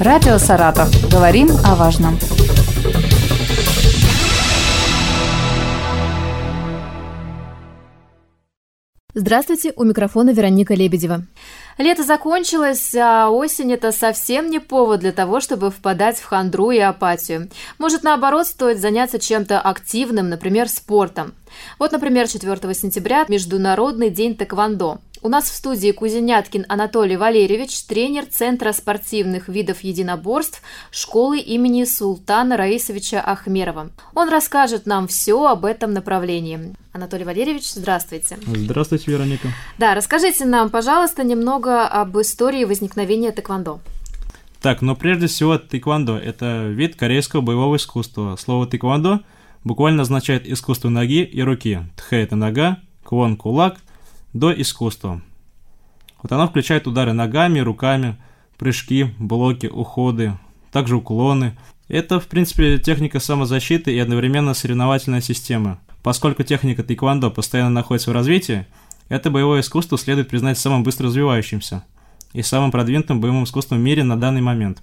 Радио «Саратов». Говорим о важном. Здравствуйте, у микрофона Вероника Лебедева. Лето закончилось, а осень – это совсем не повод для того, чтобы впадать в хандру и апатию. Может, наоборот, стоит заняться чем-то активным, например, спортом. Вот, например, 4 сентября – Международный день тэквондо. У нас в студии Кузеняткин Анатолий Валерьевич, тренер Центра спортивных видов единоборств школы имени Султана Раисовича Ахмерова. Он расскажет нам все об этом направлении. Анатолий Валерьевич, здравствуйте. Здравствуйте, Вероника. Да, расскажите нам, пожалуйста, немного об истории возникновения тэквондо. Так, но прежде всего, тэквондо – это вид корейского боевого искусства. Слово тэквондо буквально означает искусство ноги и руки. Тхэ – это нога, квон – кулак – до искусства. Вот она включает удары ногами, руками, прыжки, блоки, уходы, также уклоны. Это, в принципе, техника самозащиты и одновременно соревновательная система. Поскольку техника тайквандо постоянно находится в развитии, это боевое искусство следует признать самым быстро развивающимся и самым продвинутым боевым искусством в мире на данный момент.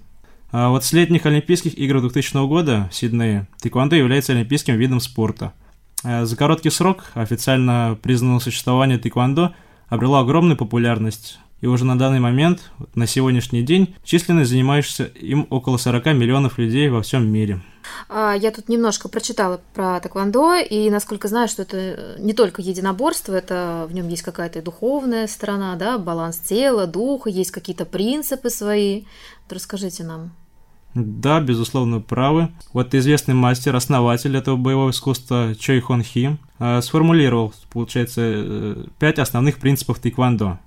А вот с летних Олимпийских игр 2000 года в Сиднее тайквандо является олимпийским видом спорта – за короткий срок официально признанного существования тэквондо обрело огромную популярность. И уже на данный момент, на сегодняшний день, численность занимающихся им около 40 миллионов людей во всем мире. А, я тут немножко прочитала про тэквондо, и насколько знаю, что это не только единоборство, это в нем есть какая-то духовная сторона, да, баланс тела, духа, есть какие-то принципы свои. расскажите нам. Да, безусловно, правы. Вот известный мастер, основатель этого боевого искусства Чой Хон Хи э, сформулировал, получается, э, пять основных принципов тэквондо.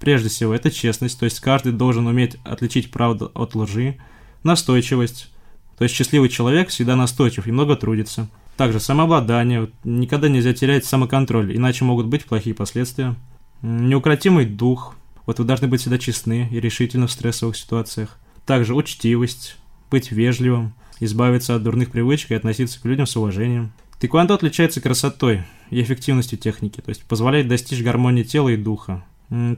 Прежде всего, это честность, то есть каждый должен уметь отличить правду от лжи, настойчивость, то есть счастливый человек всегда настойчив и много трудится. Также самообладание, никогда нельзя терять самоконтроль, иначе могут быть плохие последствия. Неукротимый дух, вот вы должны быть всегда честны и решительны в стрессовых ситуациях. Также учтивость, быть вежливым, избавиться от дурных привычек и относиться к людям с уважением. Тэквондо отличается красотой и эффективностью техники, то есть позволяет достичь гармонии тела и духа.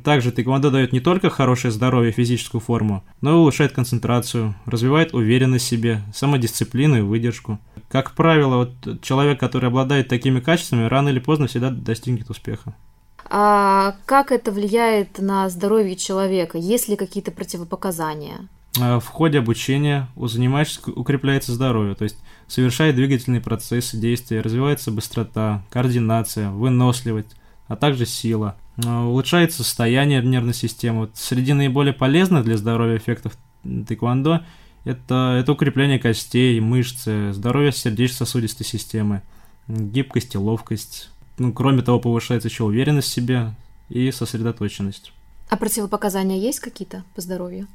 Также тэквондо дает не только хорошее здоровье и физическую форму, но и улучшает концентрацию, развивает уверенность в себе, самодисциплину и выдержку. Как правило, вот человек, который обладает такими качествами, рано или поздно всегда достигнет успеха. А как это влияет на здоровье человека? Есть ли какие-то противопоказания? Э, в ходе обучения у занимающихся укрепляется здоровье, то есть совершает двигательные процессы действия, развивается быстрота, координация, выносливость, а также сила. Э, улучшается состояние нервной системы. Среди наиболее полезных для здоровья эффектов тэквондо это, это укрепление костей, мышц, здоровье сердечно-сосудистой системы, гибкость и ловкость. Ну, кроме того, повышается еще уверенность в себе и сосредоточенность. А противопоказания есть какие-то по здоровью?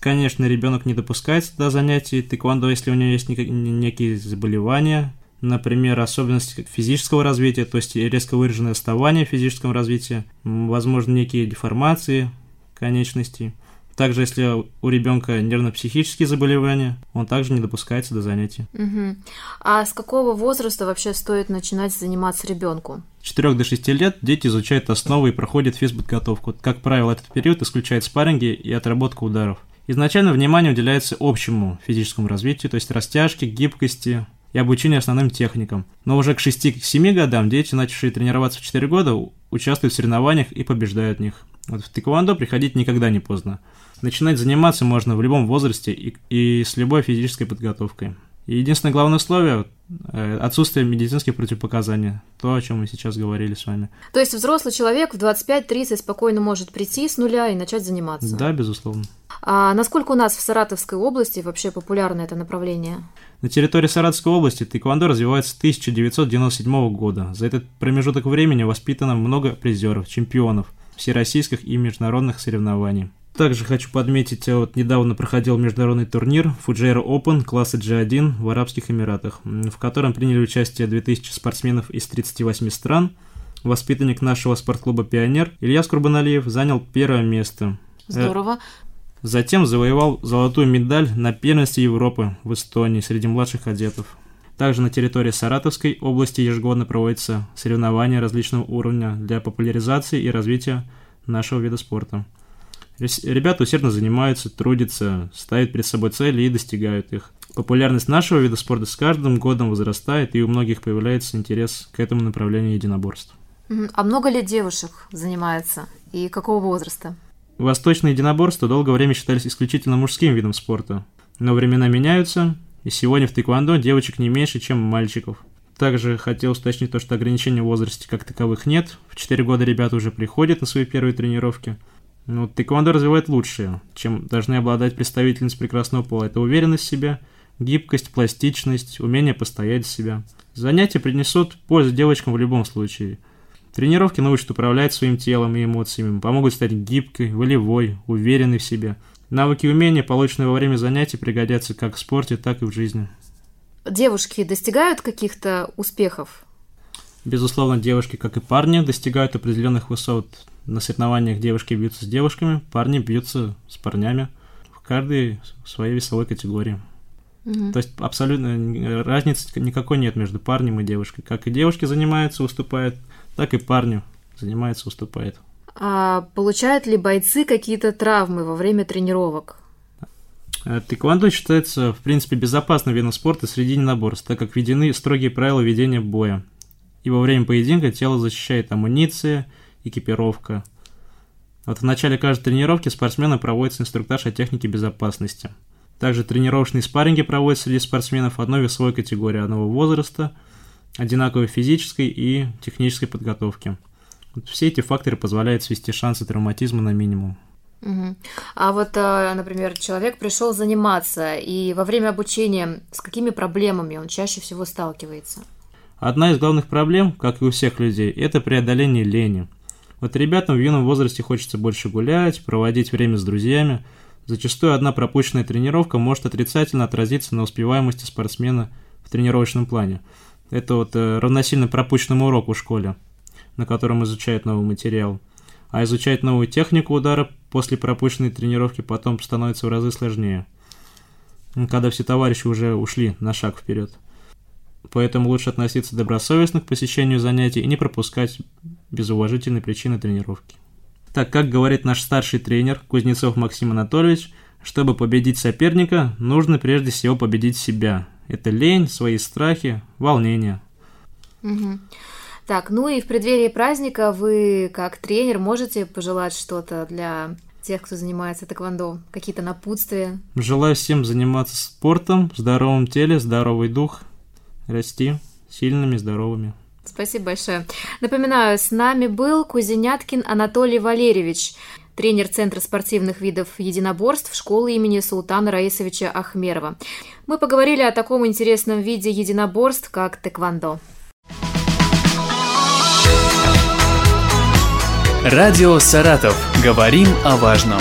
Конечно, ребенок не допускается до занятий тэквондо, если у него есть некие заболевания, например, особенности физического развития, то есть резко выраженное отставание в физическом развитии, возможно, некие деформации конечностей. Также, если у ребенка нервно-психические заболевания, он также не допускается до занятий. Угу. А с какого возраста вообще стоит начинать заниматься ребенку? С 4 до 6 лет дети изучают основы и проходят физподготовку. Как правило, этот период исключает спарринги и отработку ударов. Изначально внимание уделяется общему физическому развитию, то есть растяжке, гибкости и обучению основным техникам. Но уже к 6-7 годам дети, начавшие тренироваться в 4 года, участвуют в соревнованиях и побеждают в них. Вот в тэквондо приходить никогда не поздно. Начинать заниматься можно в любом возрасте и, и с любой физической подготовкой. И единственное главное условие э, – отсутствие медицинских противопоказаний. То, о чем мы сейчас говорили с вами. То есть взрослый человек в 25-30 спокойно может прийти с нуля и начать заниматься? Да, безусловно. А насколько у нас в Саратовской области вообще популярно это направление? На территории Саратовской области тэквондо развивается с 1997 года. За этот промежуток времени воспитано много призеров, чемпионов всероссийских и международных соревнований. Также хочу подметить, э, вот недавно проходил международный турнир Fujairah Open класса G1 в Арабских Эмиратах, в котором приняли участие 2000 спортсменов из 38 стран. Воспитанник нашего спортклуба «Пионер» Илья Скурбаналиев занял первое место. Э, Здорово. Затем завоевал золотую медаль на первенстве Европы в Эстонии среди младших кадетов. Также на территории Саратовской области ежегодно проводятся соревнования различного уровня для популяризации и развития нашего вида спорта. Ребята усердно занимаются, трудятся, ставят перед собой цели и достигают их. Популярность нашего вида спорта с каждым годом возрастает, и у многих появляется интерес к этому направлению единоборств. А много ли девушек занимается и какого возраста? Восточные единоборства долгое время считались исключительно мужским видом спорта. Но времена меняются, и сегодня в тэквондо девочек не меньше, чем мальчиков. Также хотел уточнить то, что ограничений в возрасте как таковых нет. В 4 года ребята уже приходят на свои первые тренировки. Но тэквондо развивает лучшее, чем должны обладать представительницы прекрасного пола. Это уверенность в себе, гибкость, пластичность, умение постоять за себя. Занятия принесут пользу девочкам в любом случае. Тренировки научат управлять своим телом и эмоциями, помогут стать гибкой, волевой, уверенной в себе. Навыки и умения, полученные во время занятий, пригодятся как в спорте, так и в жизни. Девушки достигают каких-то успехов? Безусловно, девушки, как и парни, достигают определенных высот. На соревнованиях девушки бьются с девушками, парни бьются с парнями в каждой своей весовой категории. Угу. То есть абсолютно разницы никакой нет между парнем и девушкой. Как и девушки занимаются, выступают, так и парни занимаются, выступают. А получают ли бойцы какие-то травмы во время тренировок? Э, тэквондо считается, в принципе, безопасным видом спорта среди наборств, так как введены строгие правила ведения боя. И во время поединка тело защищает амуниция, экипировка. Вот в начале каждой тренировки спортсмена проводится инструктаж о технике безопасности – также тренировочные спарринги проводятся среди спортсменов одной весовой категории одного возраста, одинаковой физической и технической подготовки. Вот все эти факторы позволяют свести шансы травматизма на минимум. Угу. А вот, а, например, человек пришел заниматься, и во время обучения с какими проблемами он чаще всего сталкивается? Одна из главных проблем, как и у всех людей, это преодоление лени. Вот ребятам в юном возрасте хочется больше гулять, проводить время с друзьями – Зачастую одна пропущенная тренировка может отрицательно отразиться на успеваемости спортсмена в тренировочном плане. Это вот э, равносильно пропущенному уроку в школе, на котором изучают новый материал. А изучать новую технику удара после пропущенной тренировки потом становится в разы сложнее, когда все товарищи уже ушли на шаг вперед. Поэтому лучше относиться добросовестно к посещению занятий и не пропускать без уважительной причины тренировки. Так как говорит наш старший тренер Кузнецов Максим Анатольевич, чтобы победить соперника, нужно прежде всего победить себя. Это лень, свои страхи, волнение. Угу. Так, ну и в преддверии праздника вы, как тренер, можете пожелать что-то для тех, кто занимается тэквондо? Какие-то напутствия? Желаю всем заниматься спортом, в здоровом теле, здоровый дух, расти сильными, здоровыми. Спасибо большое. Напоминаю, с нами был Кузеняткин Анатолий Валерьевич, тренер Центра спортивных видов единоборств школы имени Султана Раисовича Ахмерова. Мы поговорили о таком интересном виде единоборств, как тэквондо. Радио «Саратов». Говорим о важном.